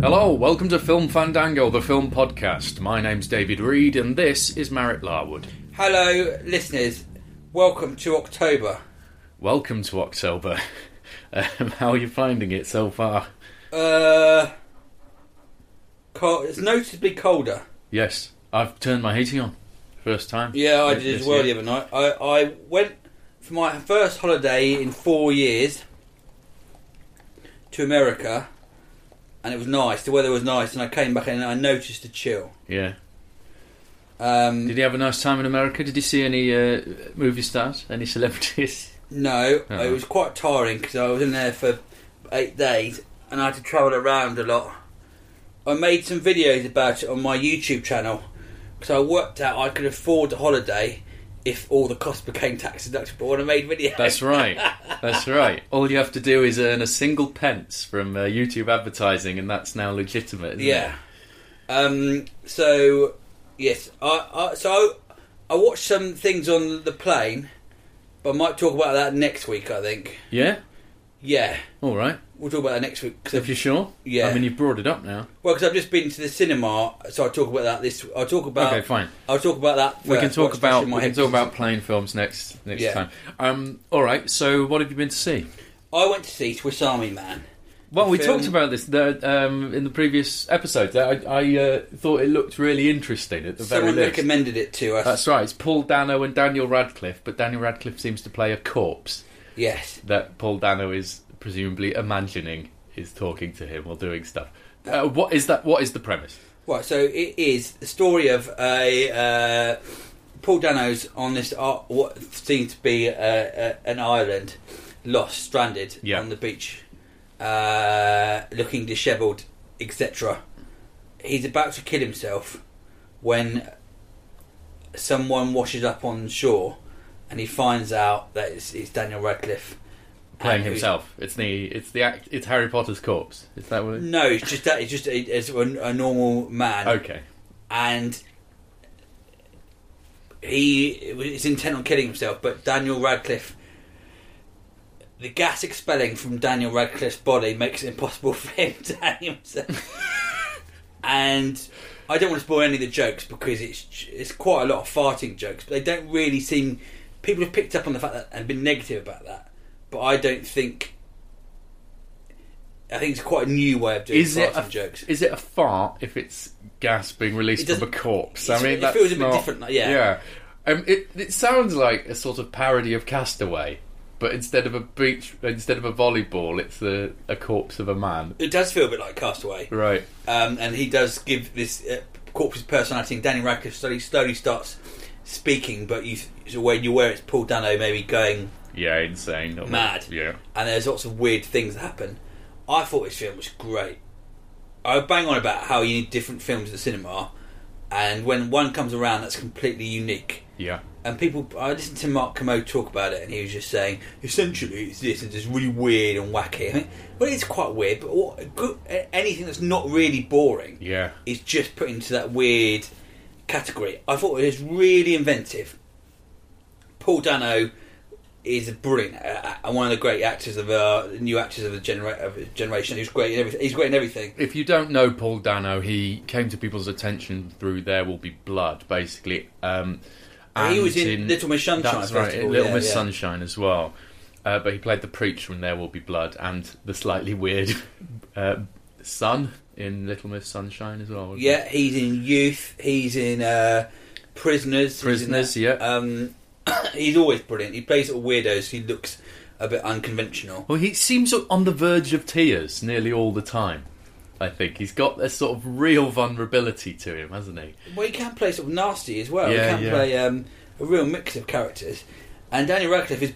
Hello, welcome to Film Fandango, the film podcast. My name's David Reed, and this is Marek Larwood. Hello, listeners. Welcome to October. Welcome to October. Um, how are you finding it so far? Uh, cold, it's noticeably colder. Yes, I've turned my heating on. First time. Yeah, I did as well the other night. I, I went for my first holiday in four years to America, and it was nice. The weather was nice, and I came back and I noticed a chill. Yeah. Um, Did you have a nice time in America? Did you see any uh, movie stars? Any celebrities? No, Uh-uh. it was quite tiring because I was in there for eight days and I had to travel around a lot. I made some videos about it on my YouTube channel because I worked out I could afford a holiday if all the costs became tax deductible when I made videos. That's right. That's right. All you have to do is earn a single pence from uh, YouTube advertising, and that's now legitimate. Isn't Yeah. Um. So yes, I, I so I, I watched some things on the plane, but I might talk about that next week. I think. Yeah. Yeah, All right. we'll talk about that next week. 'cause If you're sure. Yeah. I mean, you've brought it up now. Well, because I've just been to the cinema, so I'll talk about that. This I'll talk about. Okay, fine. I'll talk about that. We can talk about fresh in my we can talk about playing films next next Yeah. time. Um, all right. So, what have you been to see? I went to see Swiss Army Man. Well, we film- talked about this the, um, in the previous episode. I, I uh, thought it looked really interesting at the very Someone least. recommended it to us. That's right. It's Paul Dano and Daniel Radcliffe, but Daniel Radcliffe seems to play a corpse Yes. that Paul Dano is presumably imagining is talking to him or doing stuff. Uh, what is that? What is the premise? Right. So it is the story of a uh, Paul Dano's on this uh, what seems to be uh, uh, an island, lost, stranded Yeah. on the beach, uh, looking dishevelled, etc. He's about to kill himself when someone washes up on shore, and he finds out that it's, it's Daniel Radcliffe Playing himself. It's the it's the act, it's Harry Potter's corpse. Is that what? It, No, it's just that it's just a, it's a, a normal man, Okay. and he is intent on killing himself. But Daniel Radcliffe, the gas expelling from Daniel Radcliffe's body makes it impossible for him to hang himself. and I don't want to spoil any of the jokes because it's it's quite a lot of farting jokes, but they don't really seem. People have picked up on the fact that and been negative about that, but I don't think. I think it's quite a new way of doing Is it a, jokes. is it a fart if it's gas being released from a corpse? I mean, it feels a bit not- different, like- yeah. Yeah. Um, it it sounds like a sort of parody of Castaway, but instead of a beach, instead of a volleyball, it's a, a corpse of a man. It does feel a bit like Castaway. Right. um, and he does give this uh, corpse's personality. And Danny Radcliffe slowly, slowly starts speaking, but you, so when you where it's Paul Dano maybe going, Yeah, insane. Mad. Yeah. and there's lots of weird things that happen. I thought this film was great. I bang on about how you need different films at the cinema, and when one comes around that's completely unique. Yeah. And people, I listened to Mark Kermode talk about it, and he was just saying, essentially, it's this, and it's really weird and wacky. I mean, well, it's quite weird, but what, anything that's not really boring Yeah. is just put into that weird category. I thought it was really inventive. Paul Dano is a brilliant uh, and one of the great actors of uh, new actors of the genera- of generation. He's great in everything. He's great in everything. If you don't know Paul Dano, he came to people's attention through There Will Be Blood, basically. Um, he was in Little Miss Sunshine That's right, in Little yeah, Miss yeah. Sunshine as well. Uh, but he played the preach from There Will Be Blood and the slightly weird uh, son in Little Miss Sunshine as well. Yeah, he's in Youth. He's in uh, Prisoners. he's in Prisoners, that. yeah. Um, he's always brilliant. He plays little weirdos. He looks a bit unconventional. Well, he seems on the verge of tears nearly all the time. I think he's got a sort of real vulnerability to him, hasn't he? Well, he can play sort of nasty as well. Yeah, he can yeah. play um, a real mix of characters. And Daniel Radcliffe is.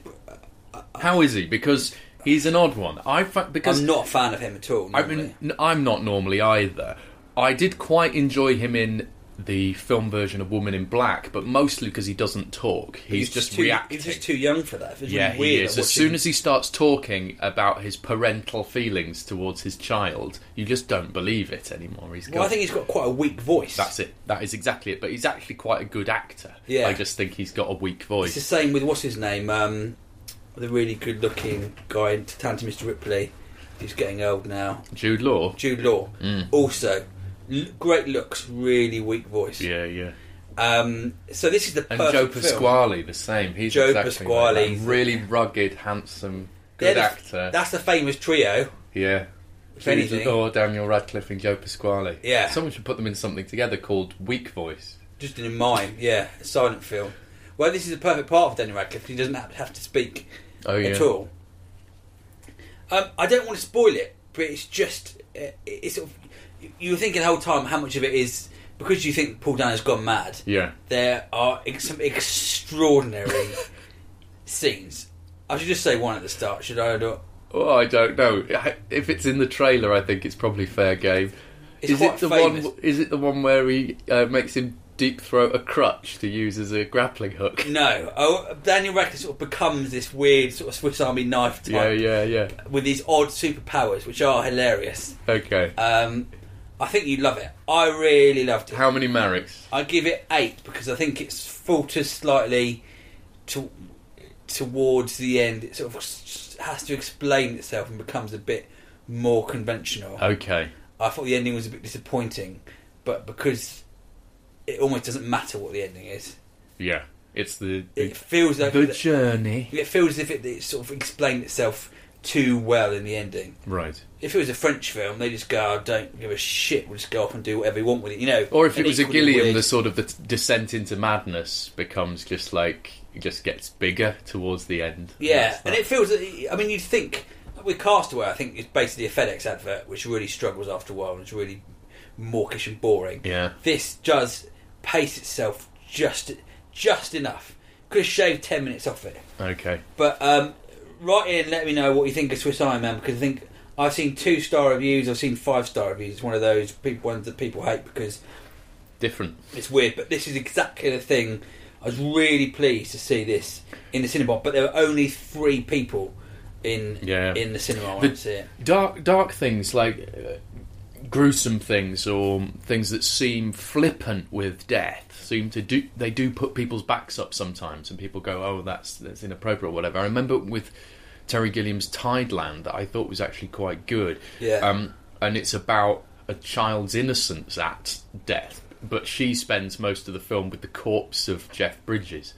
How is he? Because he's an odd one. I because I'm not a fan of him at all. I normally. mean, n- I'm not normally either. I did quite enjoy him in the film version of Woman in Black, but mostly because he doesn't talk. He's, just too, reacting. He's just too young for that. It's yeah, really weird. he is. As soon as he starts talking about his parental feelings towards his child, you just don't believe it anymore. He's Well, got, I think he's got quite a weak voice. that's it. That is exactly it. But he's actually quite a good actor. Yeah. I just think he's got a weak voice. It's the same with what's his name, um, the really good-looking guy in Talented Mr. Ripley, who's getting old now. Jude Law. Jude Law, also l- great looks, really weak voice. Mm. Yeah, yeah. Um, so this is the And Joe film. The same. He's Joe exactly like Pasquale. that. really rugged, handsome, good the- actor. That's the famous trio. Yeah. If Jude anything. Law, Daniel Radcliffe, and Joe Pasquale. Yeah. Someone should put them in something together called Weak Voice. Just in a mime, yeah, a silent film. Well, this is a perfect part of Daniel Radcliffe. He doesn't have to speak Oh yeah. at all. Um, I don't want to spoil it, but it's just uh, it's sort of, you were thinking the whole time how much of it is because you think Paul Dano's gone mad. Yeah. There are ex- some extraordinary scenes. I should just say one at the start, should I? Not? Oh, I don't know. If it's in the trailer, I think it's probably fair game. It's is it the famous. one? Is it the one where he uh, makes him deep throat a crutch to use as a grappling hook? No. Oh, Daniel Radcliffe sort of becomes this weird sort of Swiss Army knife type Yeah, yeah, yeah. with these odd superpowers, which are hilarious. Okay. Um, I think you'd love it. I really loved it. How many Mareks? I give it eight because I think it's falters slightly to, towards the end. It sort of has to explain itself and becomes a bit more conventional. Okay. I thought the ending was a bit disappointing, but because it almost doesn't matter what the ending is, Yeah. It's the it feels like the journey. it feels as if it, it sort of explained itself too well in the ending. Right. If it was a French film, they just go, oh, "Don't give a shit. We'll just go off and do whatever we want with it," you know. Or if it was a Gilliam, weird- the sort of the t- descent into madness becomes just like it just gets bigger towards the end. Yeah, That's and it feels. I mean, you'd think with Castaway, I think it's basically a FedEx advert, which really struggles after a while and it's really mawkish and boring. Yeah. This does pace itself just just enough. Could have shaved ten minutes off it. Okay. But um, write in, let me know what you think of Swiss Army Man because I think I've seen two star reviews, I've seen five star reviews. It's one of those people ones that people hate because Different. it's weird. But this is exactly the thing. I was really pleased to see this in the cinema, but there were only three people in Yeah. in the cinema. I The- went see it. dark dark things like gruesome things or things that seem flippant with death seem to do they do put people's backs up sometimes and people go oh that's that's inappropriate or whatever i remember with terry gilliam's tideland that i thought was actually quite good Yeah. um, and it's about a child's innocence at death but she spends most of the film with the corpse of jeff bridges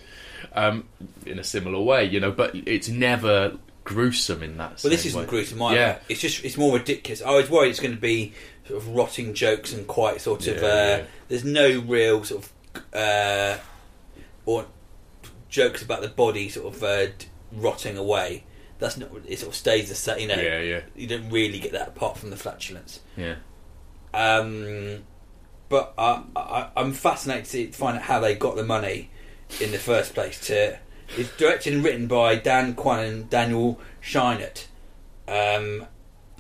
um, in a similar way you know but it's never gruesome in that Well, this isn't way. gruesome either. yeah It's just it's more ridiculous. I was worried it's going to be sort of rotting jokes and quite sort of. Yeah, uh, yeah. There's no real sort of uh, or jokes about the body sort of uh, rotting away. That's not. It sort of stays the same. You know. Yeah, yeah. You don't really get that apart from the flatulence. yeah Um, but I, I, I'm fascinated to find out how they got the money in the first place. To it's directed and written by Dan Kwan and Daniel Scheinert. Um,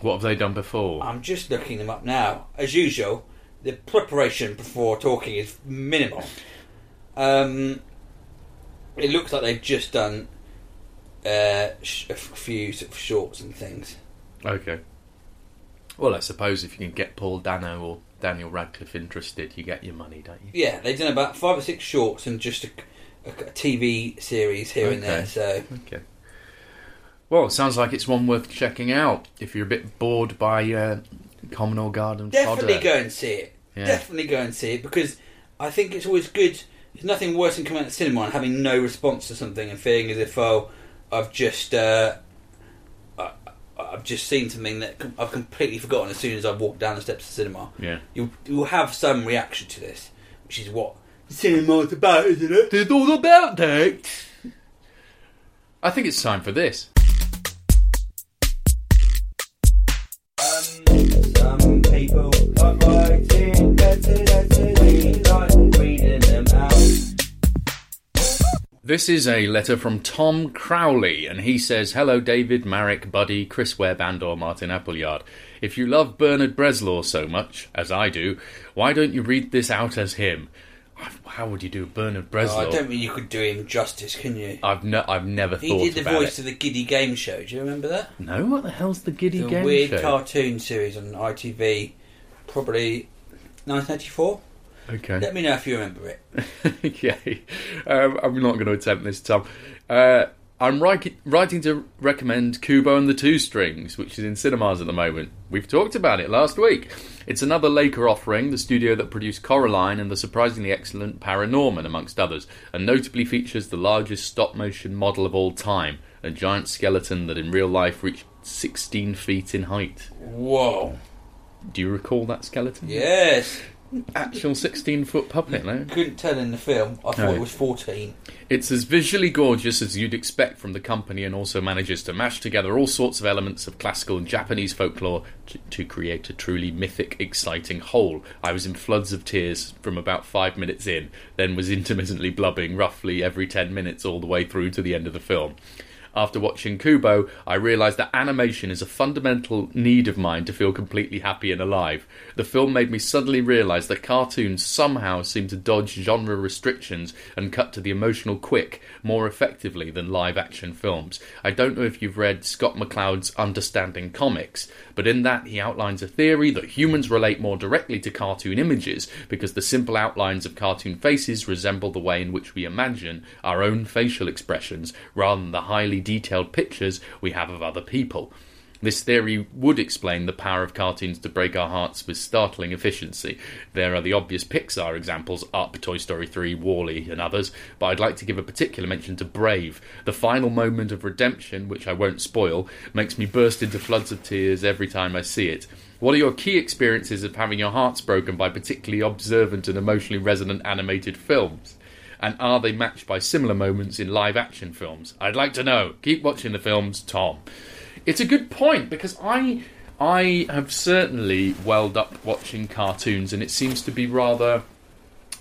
What have they done before? I'm just looking them up now. As usual, the preparation before talking is minimal. Um, it looks like they've just done uh, sh- a few sort of shorts and things. okay. Well, I suppose if you can get Paul Dano or Daniel Radcliffe interested, you get your money, don't you? Yeah, they've done about five or six shorts and just a, a, a TV series here and there. So Okay. Well, it sounds like it's one worth checking out if you're a bit bored by uh, Common or Garden definitely fodder. go and see it. Yeah. Definitely go and see it because I think it's always good There's nothing worse than coming out of the cinema and having no response to something and feeling as if, oh, I've just, uh, I, I've just seen something that I've completely forgotten as soon as I've walked down the steps of the cinema. Yeah. You'll, you'll have some reaction to this, which is what cinema's about, isn't it? It's all about that. I think it's time for this. This is a letter from Tom Crowley, and he says, Hello, David, Marek, Buddy, Chris Webb, and or Martin Appleyard. If you love Bernard Bresslaw so much, as I do, why don't you read this out as him? How would you do Bernard Oh, Bresslaw? I don't think you could do him justice, can you? I've, ne- I've never He thought did the voice it. of the Giddy Game Show. Do you remember that? No, what the hell's the Giddy the Game weird Show? Weird cartoon series on ITV, probably 1984. Okay. Let me know if you remember it. okay. Um, I'm not going to attempt this, Tom. Uh, I'm writing, writing to recommend Kubo and the Two Strings, which is in cinemas at the moment. We've talked about it last week. It's another Laika offering, the studio that produced Coraline and the surprisingly excellent Paranorman, amongst others, and notably features the largest stop motion model of all time, a giant skeleton that in real life reached 16 feet in height. Whoa. Do you recall that skeleton? Yes. Actual 16 foot puppet, no? Couldn't tell in the film. I thought No. it was 14. It's as visually gorgeous as you'd expect from the company and also manages to mash together all sorts of elements of classical and Japanese folklore to, to create a truly mythic, exciting whole. I was in floods of tears from about five minutes in, then was intermittently blubbing roughly every ten minutes all the way through to the end of the film. After watching Kubo, I realised that animation is a fundamental need of mine to feel completely happy and alive. The film made me suddenly realise that cartoons somehow seem to dodge genre restrictions and cut to the emotional quick more effectively than live action films. I don't know if you've read Scott McCloud's Understanding Comics, but in that he outlines a theory that humans relate more directly to cartoon images because the simple outlines of cartoon faces resemble the way in which we imagine our own facial expressions rather than the highly detailed pictures we have of other people. This theory would explain the power of cartoons to break our hearts with startling efficiency. There are the obvious Pixar examples Up, Toy Story 3, WALL-E, and others, but I'd like to give a particular mention to Brave. The final moment of redemption, which I won't spoil, makes me burst into floods of tears every time I see it. What are your key experiences of having your hearts broken by particularly observant and emotionally resonant animated films? And are they matched by similar moments in live action films? I'd like to know. Keep watching the films, Tom. It's a good point because I I have certainly welled up watching cartoons and it seems to be rather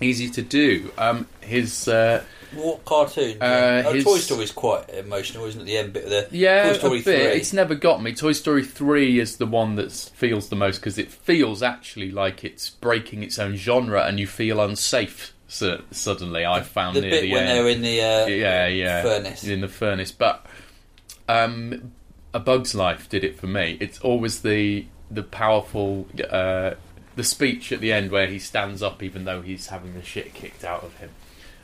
easy to do. Um, his uh, What cartoon? Uh, oh, his- Toy Story's quite emotional, isn't it? The end bit of the yeah, Toy Story a bit. 3. It's never got me. Toy Story three is the one that feels the most because it feels actually like it's breaking its own genre and you feel unsafe. So, suddenly, I found the near bit the when end. they're in the uh, yeah, yeah, furnace. in the furnace. But um, A Bug's Life did it for me. It's always the the powerful uh, the speech at the end where he stands up even though he's having the shit kicked out of him,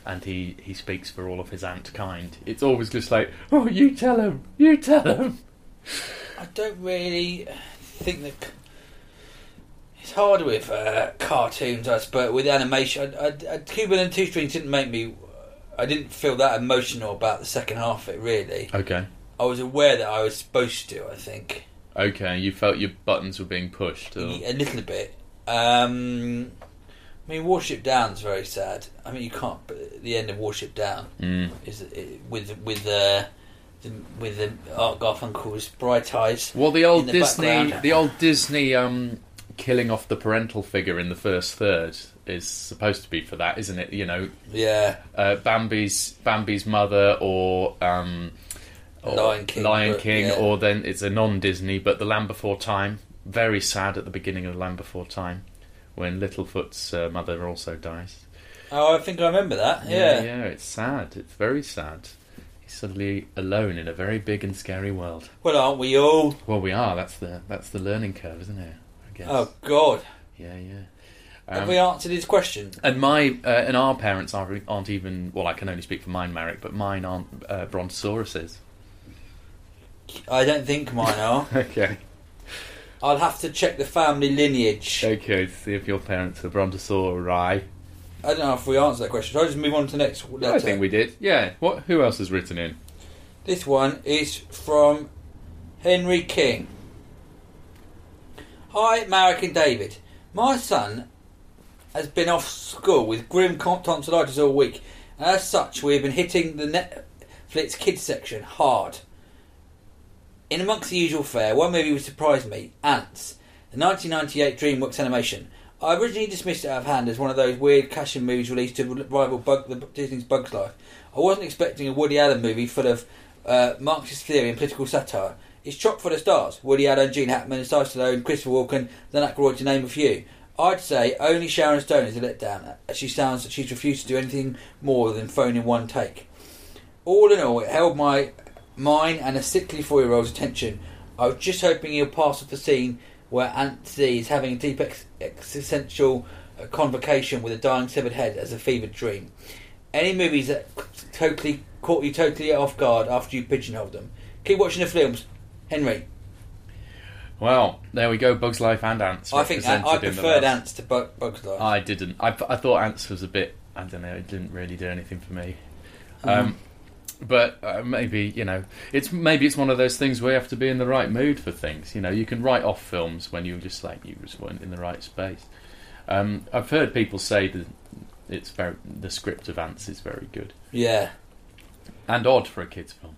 and he he speaks for all of his ant kind. It's always just like, oh, you tell him, you tell him. I don't really think that it's hard with uh, cartoons, I suppose. With animation, I, I, I, Kubo and Two Strings didn't make me. I didn't feel that emotional about the second half of it. Really, Okay, I was aware that I was supposed to. I think okay. You felt your buttons were being pushed. Or... a little bit. Um, I mean, Watership Down's very sad. I mean, you can't. But the end of Watership Down Mm. is it, with with uh, the with the Art Garfunkel's Bright Eyes. Well, the old in the Disney, background. the old Disney um, killing off the parental figure in the first third is supposed to be for that, isn't it? You know, Yeah, uh, Bambi's Bambi's mother or, um, or Lion King, Lion King, yeah. or then it's a non-Disney, but The Land Before Time. Very sad at the beginning of The Land Before Time, when Littlefoot's uh, mother also dies. Oh, I think I remember that. Yeah. yeah, it's sad. It's very sad. He's suddenly alone in a very big and scary world. Well, aren't we all? Well, we are. That's the that's the learning curve, isn't it? I guess. Oh God, Yeah, yeah. have Um, we answered his question? and my uh, and our parents aren't, aren't even well. I can only speak for mine, Marek, but mine aren't uh, brontosauruses. I don't think mine are. Okay. I'll have to check the family lineage. Okay. To see if your parents are brontosauri. I don't know if we answered that question. Shall I just move on to the next letter? I think we did. Yeah. What? Who else has written in? This one is from Henry King. Hi, Marek and David. My son has been off school with grim tonsillitis all week, and as such, we have been hitting the Netflix kids section hard. In amongst the usual fare, one movie which surprised me Antz, the 1998 DreamWorks animation. I originally dismissed it out of hand as one of those weird cash-in movies released to rival Bug, the Disney's Bugs Life. I wasn't expecting a Woody Allen movie full of uh, Marxist theory and political satire. It's chock full of stars: Woody Allen, Gene Hackman, Sly Stallone, Christopher Walken, Dan Aykroyd, to name a few. I'd say only Sharon Stone is a letdown. She sounds that she's refused to do anything more than phone in one take. All in all, it held my mine and a sickly four-year-old's attention. I was just hoping he'll pass off the scene where Z is having a deep ex- existential uh, convocation with a dying severed head as a fevered dream. Any movies that totally caught you totally off guard after you pigeonholed them. Keep watching the films, Henry. Well, there we go. Bugs Life and Antz. I think I, I preferred Antz to Bug, Bugs Life. I didn't. I, I thought Antz was a bit. I don't know. It didn't really do anything for me. Mm-hmm. Um, but uh, maybe you know, it's maybe it's one of those things where you have to be in the right mood for things. You know, you can write off films when you're just like you just weren't in the right space. Um, I've heard people say that it's very the script of Antz is very good yeah, and odd for a kids film.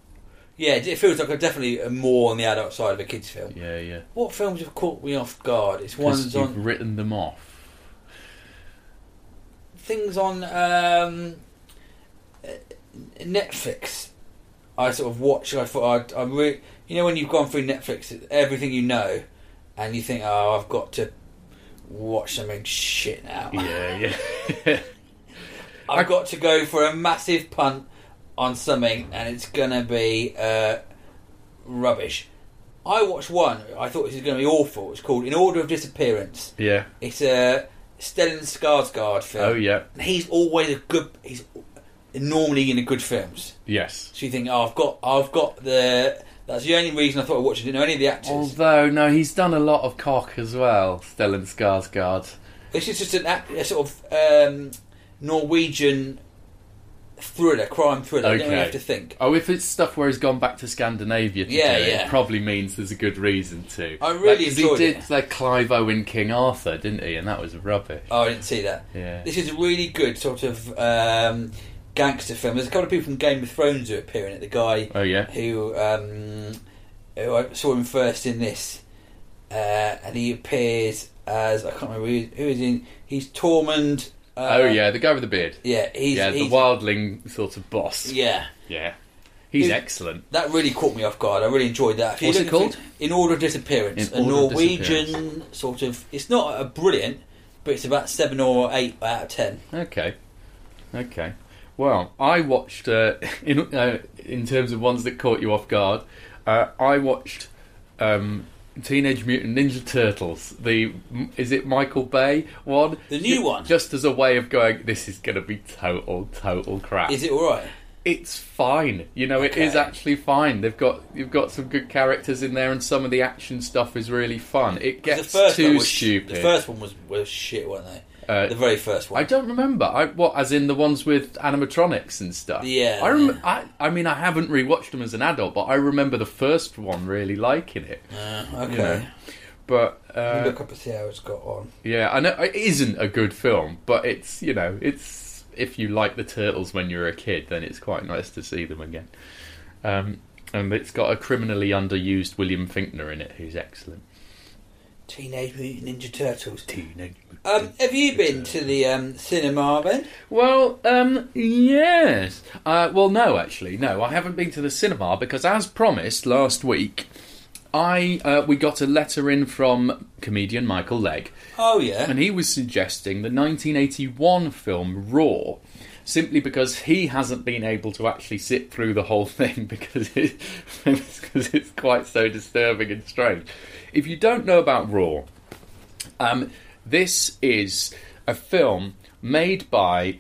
yeah. It feels like a definitely more on the adult side of a kids' film. Yeah, yeah. What films have caught me off guard? It's ones you've on written them off. things on um, Netflix. I sort of watch. I thought I'd, I'm re- you know when you've gone through Netflix, everything you know, and you think, oh, I've got to watch something shit now. Yeah, yeah. I've got to go for a massive punt on something, and it's gonna be uh, rubbish. I watched one. I thought this was going to be awful. It's called In Order of Disappearance. yeah. It's a Stellan Skarsgård film. Oh yeah. He's always a good. He's normally in the good films. Yes. So you think, oh, I've got, I've got the. That's the only reason I thought I watched. it. Didn't know any of the actors. Although no, he's done a lot of cock as well. Stellan Skarsgård. This is just an act, a sort of um, Norwegian thriller, crime thriller. You don't really have to think. Oh, if it's stuff where he's gone back to Scandinavia to Yeah, do it, yeah. it probably means there's a good reason to. I really 'cause enjoyed he did it. like Clive Owen King Arthur, didn't he? And that was rubbish. Oh, I didn't see that. Yeah. This is a really good sort of um, gangster film. There's a couple of people from Game of Thrones who are appearing in it. The guy Oh yeah. who um, who I saw him first in this, uh, and he appears as I can't remember who, who is in. He's Tormund. Uh, oh yeah, the guy with the beard. yeah. He's, yeah, the wildling sort of boss. yeah. Yeah. He's excellent. That really caught me off guard. I really enjoyed that. What's it called? In Order of Disappearance. In a Order of Norwegian Disappearance. sort of. It's not a brilliant, but it's about seven or eight out of ten. Okay. Okay. Well, I watched uh, in uh, in terms of ones that caught you off guard. Uh, I watched um, Teenage Mutant Ninja Turtles. The is it Michael Bay one? The new one? Just as a way of going, this is going to be total total crap. Is it all right? It's fine. You know, it is actually fine. They've got you've got some good characters in there, and some of the action stuff is really fun. It gets the first one too sh- stupid. The first one was was shit, weren't they? Uh, the very first one. I don't remember. I what as in the ones with animatronics and stuff. Yeah, I rem-. I, I mean, I haven't rewatched them as an adult, but I remember the first one really liking it. Uh, okay. you know. But uh, look up and see how it's got on. yeah, I know it isn't a good film, but it's you know it's if you like the turtles when you were a kid, then it's quite nice to see them again. Um, and it's got a criminally underused William Fichtner in it, who's excellent. Teenage Mutant Ninja Turtles. Teenage Um, have you been to the um, cinema then? Well, um, yes. Uh, well, no, actually, no. I haven't been to the cinema because, as promised last week, I uh, we got a letter in from comedian Michael Legg, Oh yeah. and he was suggesting the 1981 film Roar. Simply because he hasn't been able to actually sit through the whole thing because, it, because it's quite so disturbing and strange. If you don't know about Roar, um, this is a film made by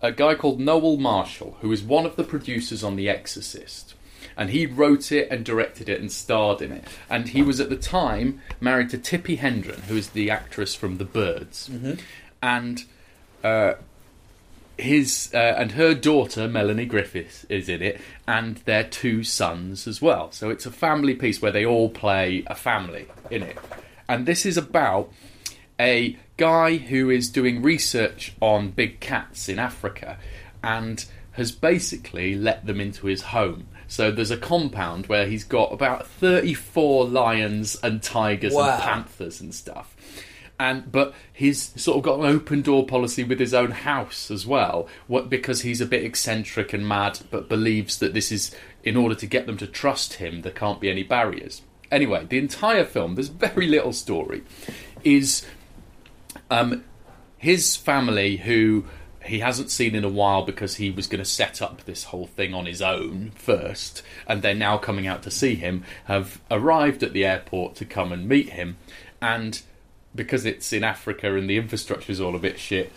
a guy called Noel Marshall, who is one of the producers on The Exorcist. And he wrote it and directed it and starred in it. And he was at the time married to Tippi Hedren, who is the actress from The Birds. And uh, his uh, and her daughter Melanie Griffiths is in it, and their two sons as well. So it's a family piece where they all play a family in it, and this is about a guy who is doing research on big cats in Africa, and has basically let them into his home. So there's a compound where he's got about 34 lions and tigers Wow. and panthers and stuff. And but he's sort of got an open door policy with his own house as well, what because he's a bit eccentric and mad, but believes that this is in order to get them to trust him, there can't be any barriers. Anyway, the entire film, there's very little story, is um, his family, who he hasn't seen in a while because he was going to set up this whole thing on his own first, and they're now coming out to see him, have arrived at the airport to come and meet him. And because it's in Africa and the infrastructure is all a bit shit,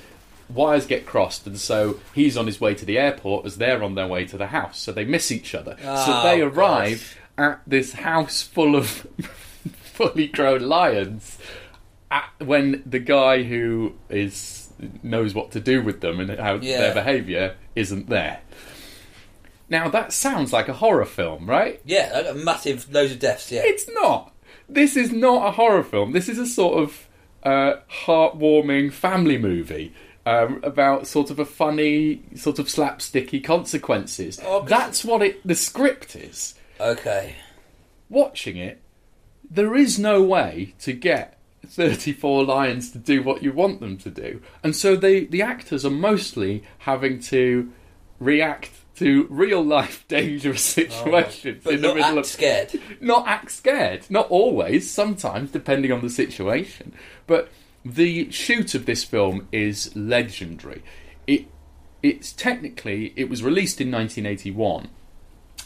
wires get crossed, and so he's on his way to the airport as they're on their way to the house. So they miss each other. so Oh, they gosh. arrive at this house full of fully grown lions at, when the guy who is knows what to do with them and how Yeah. their behaviour isn't there. Now that sounds like a horror film, right? Yeah, massive loads of deaths. Yeah, It's not. This is not a horror film. This is a sort of uh, heartwarming family movie um, about sort of a funny, sort of slapsticky consequences. Oh, That's what it. The script is. okay. Watching it, there is no way to get 34 lions to do what you want them to do, and so they the actors are mostly having to react to real life dangerous oh, situations But in the not middle act of scared. not act scared. Not always, sometimes, depending on the situation. But the shoot of this film is legendary. It it's technically it was released in 1981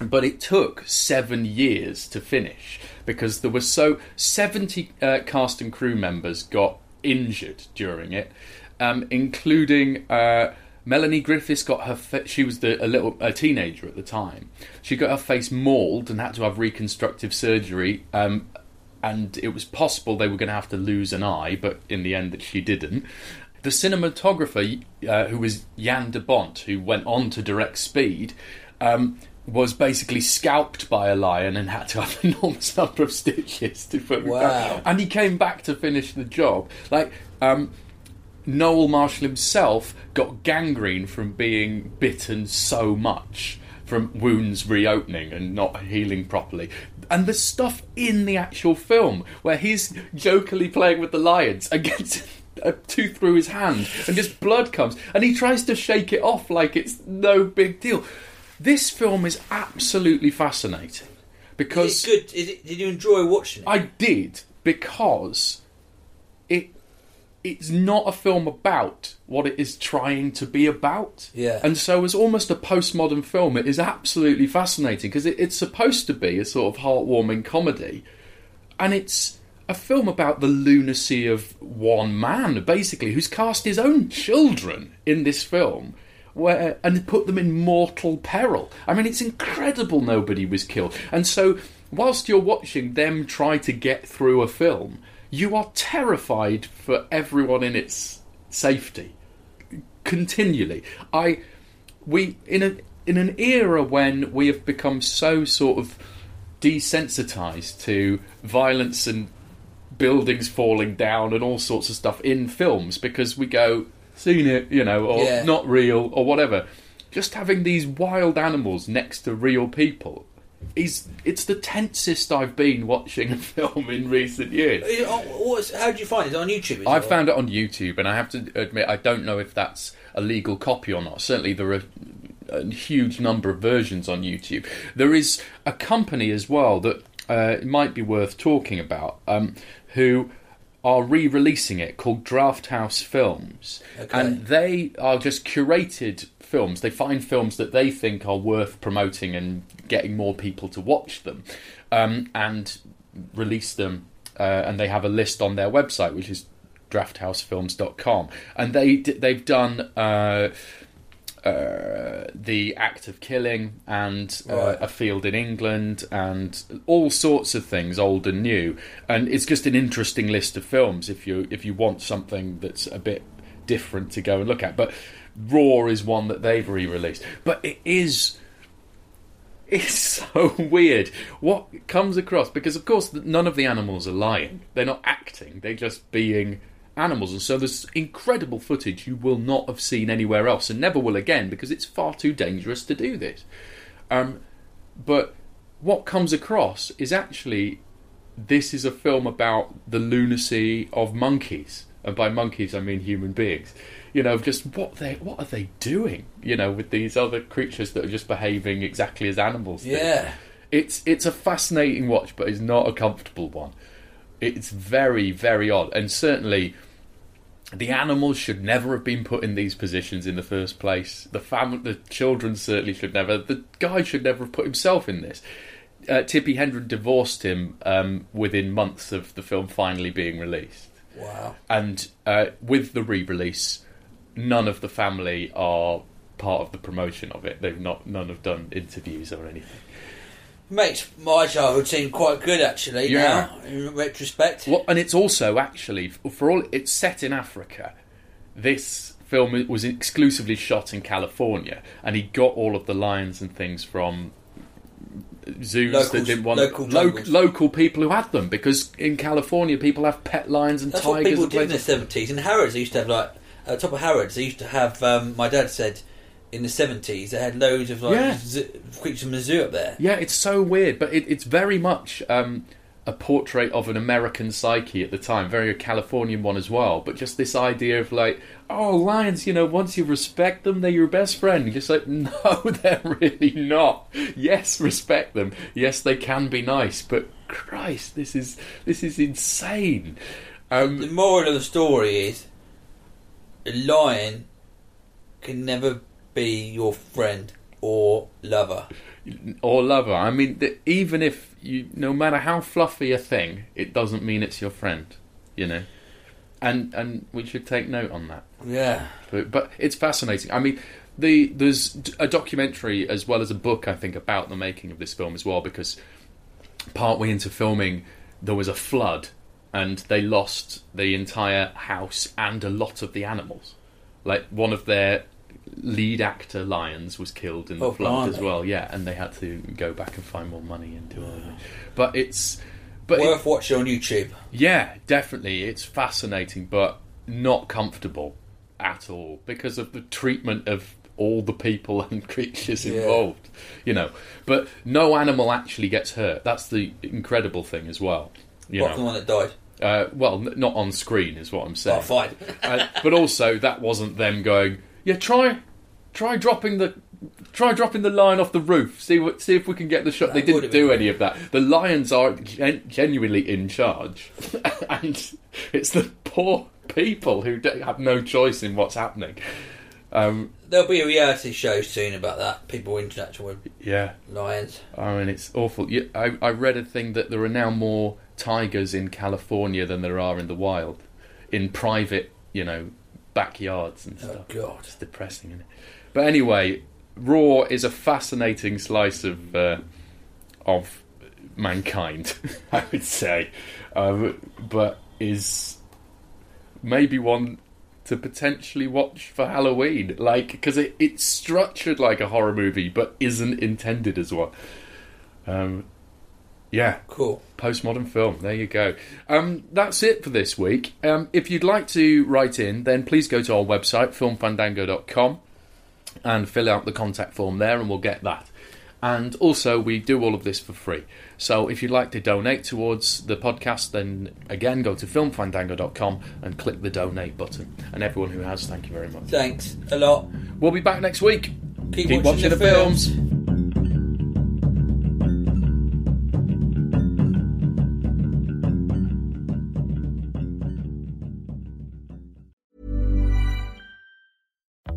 but it took seven years to finish because there were so 70 uh, cast and crew members got injured during it, um, including uh, Melanie Griffiths got her. Fa- she was the, a little a teenager at the time. She got her face mauled and had to have reconstructive surgery. Um, and it was possible they were going to have to lose an eye, but in the end, that she didn't. The cinematographer, uh, who was Jan de Bont, who went on to direct Speed, um, was basically scalped by a lion and had to have an enormous number of stitches to put it Wow. back. And he came back to finish the job. Like um, Noel Marshall himself got gangrene from being bitten so much from wounds reopening and not healing properly. And the stuff in the actual film where he's jokily playing with the lions and gets a tooth through his hand and just blood comes and he tries to shake it off like it's no big deal. This film is absolutely fascinating because Is it good? Is it, did you enjoy watching it? I did because it it's not a film about what it is trying to be about. Yeah. And so as almost a postmodern film, it is absolutely fascinating because it, it's supposed to be a sort of heartwarming comedy. And it's a film about the lunacy of one man, basically, who's cast his own children in this film. Where, and put them in mortal peril. I mean, it's incredible nobody was killed. And so, whilst you're watching them try to get through a film, you are terrified for everyone in its safety continually. I we in a in an era when we have become so sort of desensitized to violence and buildings falling down and all sorts of stuff in films because we go seen it, you know, or Yeah. not real or whatever. Just having these wild animals next to real people is it's the tensest I've been watching a film in recent years. Is it on- what's- how did you find it on YouTube? I found it on YouTube, and I have to admit, I don't know if that's a legal copy or not. Certainly, there are a huge number of versions on YouTube. There is a company as well that uh, might be worth talking about, um, who are re-releasing it called Draft House Films, Okay. and they are just curated films. They find films that they think are worth promoting and getting more people to watch them, um, and release them. Uh, and they have a list on their website, which is drafthousefilms.com, and they they've done. Uh, uh, the act of killing and uh, Right. a field in England and all sorts of things, old and new. And it's just an interesting list of films if you if you want something that's a bit different to go and look at. But Roar is one that they've re-released, but it is it's so weird what comes across because of course none of the animals are lying they're not acting they're just being animals and so there's incredible footage you will not have seen anywhere else and never will again because it's far too dangerous to do this um, but what comes across is actually this is a film about the lunacy of monkeys and by monkeys I mean human beings you know, just what they what are they doing? You know, with these other creatures that are just behaving exactly as animals. do. Yeah. it's it's a fascinating watch, but it's not a comfortable one. It's very very odd, and certainly. The animals should never have been put in these positions in the first place. The family, the children certainly should never. The guy should never have put himself in this. Uh, Tippi Hedren divorced him um, within months of the film finally being released Wow. and uh, with the re-release, none of the family are part of the promotion of it. They've not, none have done interviews or anything. Makes my childhood seem quite good, actually. Yeah. Now, in retrospect. Well, and it's also actually for all it's set in Africa. This film was exclusively shot in California, and he got all of the lions and things from zoos Locals- that didn't want local lo- local people who had them because in California people have pet lions and That's what people did in the seventies. In Harrods, they used to have like at the top of Harrods, they used to have. Um, my dad said in the seventies they had loads of like Yeah. z- creatures from the zoo up there. Yeah, it's so weird, but it, it's very much um, a portrait of an American psyche at the time, very a Californian one as well. But just this idea of like, oh, lions, you know, once you respect them, they're your best friend. You're just like, no, they're really not. Yes, respect them. Yes, they can be nice, but Christ, this is this is insane. Um, The moral of the story is a lion can never be your friend or lover. or lover. I mean, th- even if you, no matter how fluffy a thing, it doesn't mean it's your friend. You know, and and we should take note on that. Yeah. But, but it's fascinating. I mean, the there's a documentary as well as a book I think about the making of this film as well because partway into filming there was a flood and they lost the entire house and a lot of the animals. Like one of their lead actor lions was killed in the Oh, flood as well. Yeah, and they had to go back and find more money and do all it. But it's but it- Worth watching on YouTube. yeah, definitely. It's fascinating, but not comfortable at all because of the treatment of all the people and creatures Yeah. involved. You know, but no animal actually gets hurt. That's the incredible thing as well. You What the one that died? uh, well, n- not on screen is what I'm saying. Oh, fine. uh, but also that wasn't them going. Yeah, try, try dropping the. Try dropping the lion off the roof. See what. See if we can get the shot. That they didn't do any of that. The lions are gen- genuinely in charge, and it's the poor people who have no choice in what's happening. Um, There'll be a reality show soon about that. People interacting with yeah, lions. I mean it's awful. Yeah, I, I read a thing that there are now more tigers in California than there are in the wild, in private, you know, backyards and stuff. Oh. God. It's depressing, isn't it? But anyway, Roar is a fascinating slice of uh, of mankind, I would say, um, but is maybe one to potentially watch for Halloween, like because it, it's structured like a horror movie, but isn't intended as one. Um, yeah, Cool. postmodern film. There you go. Um, that's it for this week. Um, if you'd like to write in, then please go to our website, filmfandango.com, and fill out the contact form there, and we'll get that. And also, we do all of this for free. So if you'd like to donate towards the podcast, then again, go to filmfandango.com and click the donate button. And everyone who has, thank you very much. Thanks a lot. We'll be back next week. Keep, watching, the, films.